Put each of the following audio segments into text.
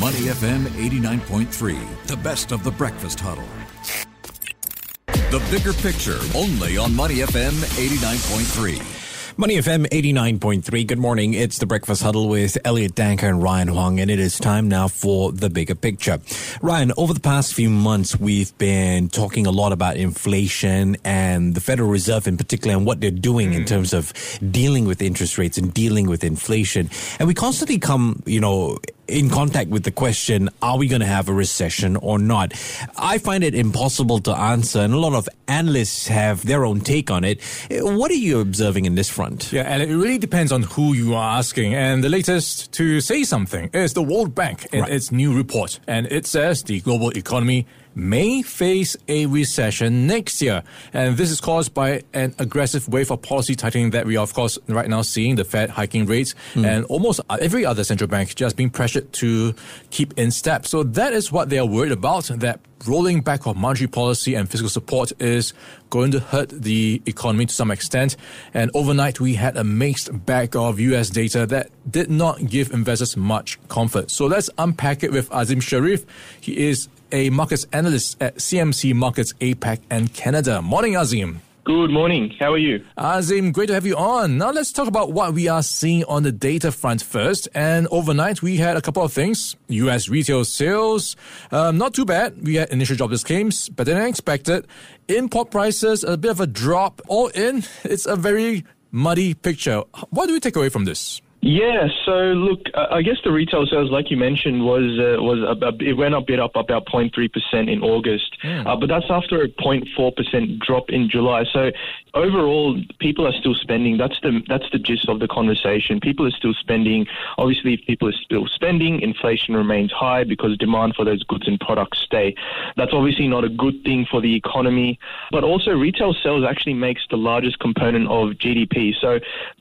Money FM 89.3, the best of the breakfast huddle. The bigger picture, only on Money FM 89.3. Money FM 89.3. Good morning. It's the Breakfast Huddle with Elliot Danker and Ryan Huang, and it is time now for the bigger picture. Ryan, over the past few months, we've been talking a lot about inflation and the Federal Reserve in particular and what they're doing mm. in terms of dealing with interest rates and dealing with inflation. And we constantly come, you know, in contact with the question, are we going to have a recession or not? I find it impossible to answer, and a lot of analysts have their own take on it. What are you observing in this front? Yeah, and it really depends on who you are asking. And the latest to say something is the World Bank in right. its new report. And it says the global economy may face a recession next year. And this is caused by an aggressive wave of policy tightening that we are, of course, right now seeing the Fed hiking rates mm. and almost every other central bank just being pressured to keep in step. So that is what they are worried about, that rolling back of monetary policy and fiscal support is going to hurt the economy to some extent. And overnight, we had a mixed bag of US data that did not give investors much comfort. So let's unpack it with Azeem Sheriff. He is a markets analyst at CMC Markets APAC and Canada. Morning, Azeem. Good morning. How are you? Azeem, great to have you on. Now let's talk about what we are seeing on the data front first. And overnight, we had a couple of things. U.S. retail sales, um, not too bad. We had initial jobless claims, better than expected. Import prices, a bit of a drop. All in, it's a very muddy picture. What do we take away from this? Yeah, so look, I guess the retail sales, like you mentioned, was uh, was a, a, it went a bit up about 0.3 percent in August, mm. uh, but that's after a 0.4 percent drop in July. So overall, people are still spending. That's the that's the gist of the conversation. People are still spending. Obviously, if people are still spending, inflation remains high because demand for those goods and products stay. That's obviously not a good thing for the economy, but also retail sales actually makes the largest component of GDP. So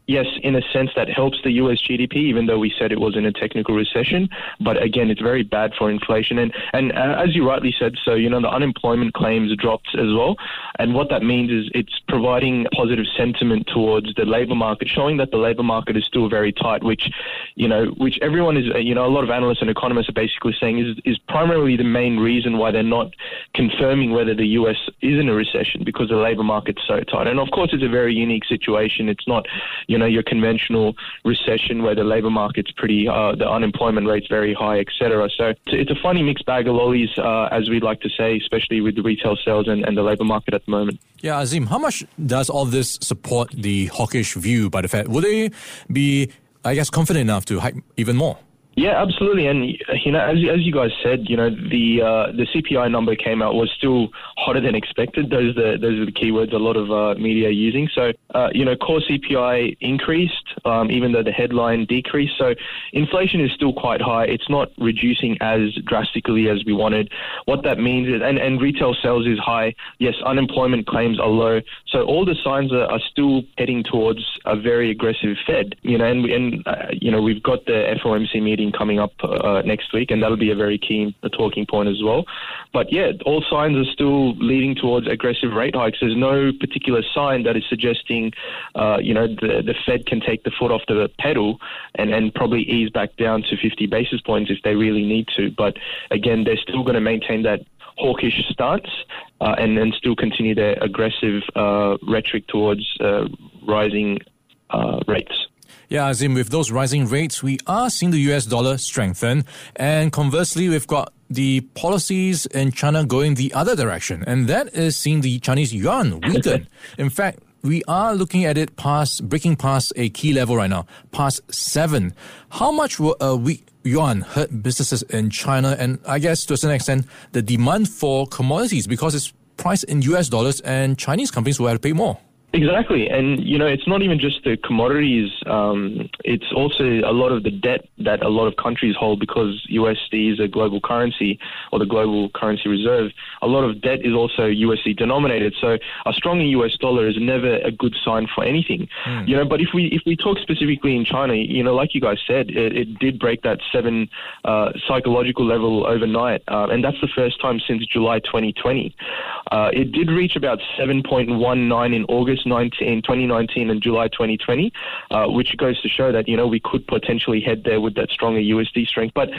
yes, in a sense, that helps the U.S. GDP, even though we said it was in a technical recession. But again, it's very bad for inflation. And, and uh, as you rightly said, so, you know, the unemployment claims dropped as well. And what that means is it's providing positive sentiment towards the labor market, showing that the labor market is still very tight, which, you know, which everyone is, you know, a lot of analysts and economists are basically saying is, is primarily the main reason why they're not confirming whether the U.S. is in a recession because the labor market's so tight. And of course, it's a very unique situation. It's not, you know, your conventional recession where the labor market's pretty, uh, the unemployment rate's very high, etc. So it's a funny mixed bag of lollies, uh, as we like to say, especially with the retail sales and, and the labor market at the moment. Yeah, Azeem, how much does all this support the hawkish view by the Fed? Will they be, I guess, confident enough to hike even more? Yeah, absolutely. And you know, as as you guys said, you know, the uh, the CPI number came out was still hotter than expected. Those the, those are the keywords a lot of uh, media are using. So, uh, you know, core CPI increased, um, even though the headline decreased. So, inflation is still quite high. It's not reducing as drastically as we wanted. What that means is, and, and retail sales is high. Yes, unemployment claims are low. So, all the signs are, are still heading towards a very aggressive Fed. You know, and and uh, you know, we've got the FOMC meeting coming up uh, next week, and that'll be a very key a talking point as well. But yeah, all signs are still leading towards aggressive rate hikes. There's no particular sign that is suggesting, uh, you know, the, the Fed can take the foot off the pedal and, and probably ease back down to 50 basis points if they really need to. But again, they're still going to maintain that hawkish stance uh, and, and still continue their aggressive uh, rhetoric towards uh, rising uh, rates. Yeah, Azeem with those rising rates, we are seeing the US dollar strengthen. And conversely, we've got the policies in China going the other direction. And that is seeing the Chinese yuan weaken. in fact, we are looking at it past, breaking past a key level right now, past seven. How much will a weak yuan hurt businesses in China? And I guess to a certain extent, the demand for commodities because it's priced in US dollars and Chinese companies will have to pay more. Exactly, and you know it's not even just the commodities; um, it's also a lot of the debt that a lot of countries hold because USD is a global currency or the global currency reserve. A lot of debt is also USD denominated, so a stronger US dollar is never a good sign for anything. Mm. You know, but if we if we talk specifically in China, you know, like you guys said, it, it did break that seven uh, psychological level overnight, uh, and that's the first time since July 2020. Uh, it did reach about 7.19 in August August 19, 2019 and July 2020, uh, which goes to show that, you know, we could potentially head there with that stronger USD strength. But,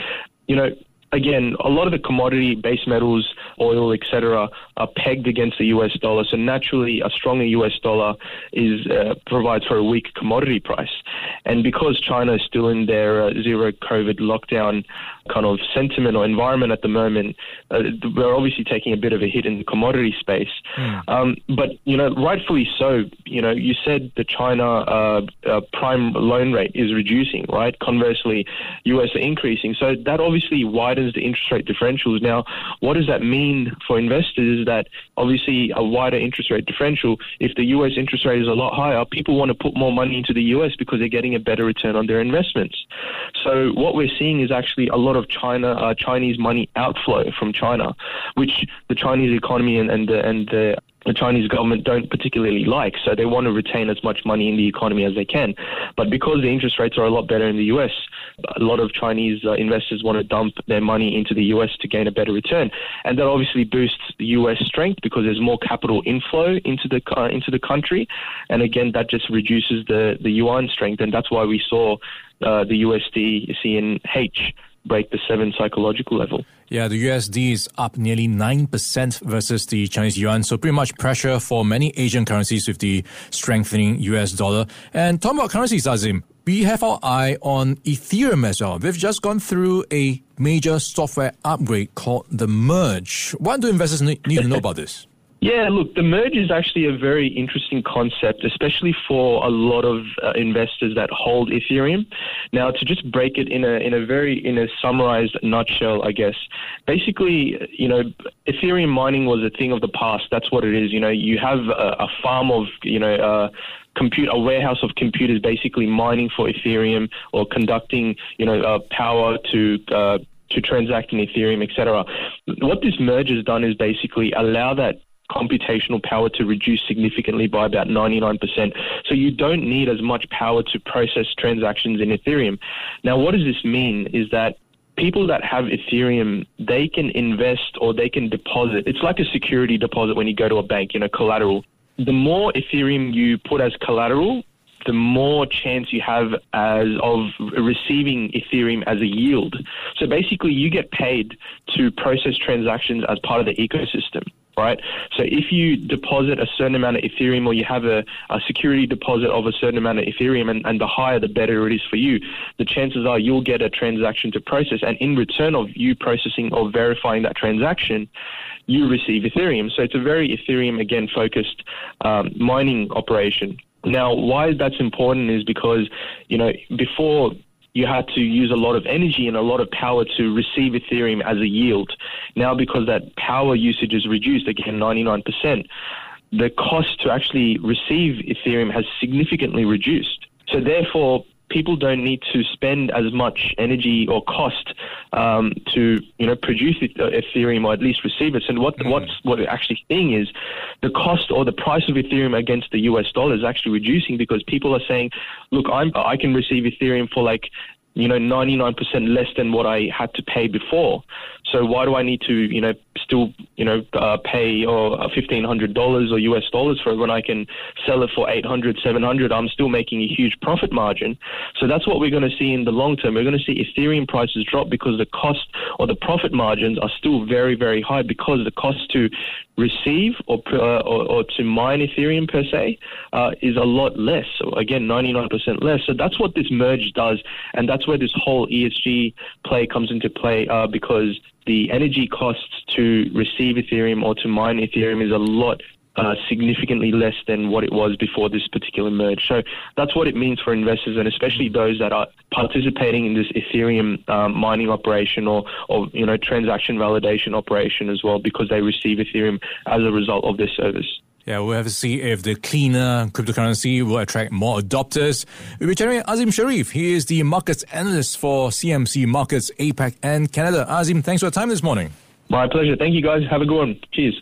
you know, again, a lot of the commodity base metals, oil, etc., are pegged against the US dollar. So naturally, a stronger US dollar is uh, provides for a weak commodity price. And because China is still in their uh, zero COVID lockdown kind of sentiment or environment at the moment, uh, we're obviously taking a bit of a hit in the commodity space. Mm. Um, but you know, rightfully so. You know, you said the China uh, uh, prime loan rate is reducing, right? Conversely, US are increasing. So that obviously widens the interest rate differentials. Now, what does that mean for investors? Is that obviously a wider interest rate differential. If the US interest rate is a lot higher, people want to put more money into the US because they're getting a better return on their investments. So what we're seeing is actually a lot of China uh, Chinese money outflow from China, which the Chinese economy and and the, and the the Chinese government don't particularly like. So they want to retain as much money in the economy as they can. But because the interest rates are a lot better in the US, a lot of Chinese uh, investors want to dump their money into the US to gain a better return. And that obviously boosts the US strength because there's more capital inflow into the uh, into the country. And again, that just reduces the, the yuan strength. And that's why we saw uh, the USD CNH break the seven psychological level. Yeah, the USD is up nearly 9% versus the Chinese yuan. So pretty much pressure for many Asian currencies with the strengthening US dollar. And talking about currencies, Azeem, we have our eye on Ethereum as well. We've just gone through a major software upgrade called the Merge. What do investors need, need to know about this? Yeah, look, the merge is actually a very interesting concept, especially for a lot of uh, investors that hold Ethereum. Now, to just break it in a in a very in a summarized nutshell, I guess, basically, you know, Ethereum mining was a thing of the past. That's what it is. You know, you have a, a farm of you know. Uh, compute a warehouse of computers basically mining for Ethereum or conducting you know uh, power to uh, to transact in Ethereum, etc. What this merge has done is basically allow that computational power to reduce significantly by about 99%. So you don't need as much power to process transactions in Ethereum. Now, what does this mean? Is that people that have Ethereum, they can invest or they can deposit. It's like a security deposit when you go to a bank, you know, collateral. The more Ethereum you put as collateral, the more chance you have as of receiving Ethereum as a yield. So basically, you get paid to process transactions as part of the ecosystem right? So if you deposit a certain amount of Ethereum or you have a, a security deposit of a certain amount of Ethereum, and, and, the higher the better it is for you, the chances are you'll get a transaction to process. And in return of you processing or verifying that transaction, you receive Ethereum. So it's a very Ethereum, again, focused um, mining operation. Now, why that's important is because, you know, before you had to use a lot of energy and a lot of power to receive Ethereum as a yield. Now, because that power usage is reduced, again, 99%, the cost to actually receive Ethereum has significantly reduced. So, therefore, people don't need to spend as much energy or cost um, to you know produce Ethereum or at least receive it. And what mm. what's what we're actually seeing is the cost or the price of Ethereum against the US dollar is actually reducing because people are saying, look, I'm I can receive Ethereum for like you know, 99% less than what I had to pay before. So why do I need to, you know, still, you know, uh, pay or uh, $1,500 or US dollars for it when I can sell it for 800, 700? I'm still making a huge profit margin. So that's what we're going to see in the long term. We're going to see Ethereum prices drop because the cost or the profit margins are still very, very high because the cost to receive or, uh, or, or, to mine Ethereum per se uh, is a lot less. So again, 99% less. So that's what this merge does, and that's where this whole ESG play comes into play uh, because the energy costs to receive Ethereum or to mine Ethereum is a lot uh, significantly less than what it was before this particular merge. So that's what it means for investors, and especially those that are participating in this Ethereum um, mining operation or, or you know transaction validation operation as well, because they receive Ethereum as a result of this service. Yeah, we'll have to see if the cleaner cryptocurrency will attract more adopters. We'll be chatting Azeem Sheriff. He is the markets analyst for CMC Markets APAC and Canada. Azeem, thanks for your time this morning. My pleasure. Thank you, guys. Have a good one. Cheers.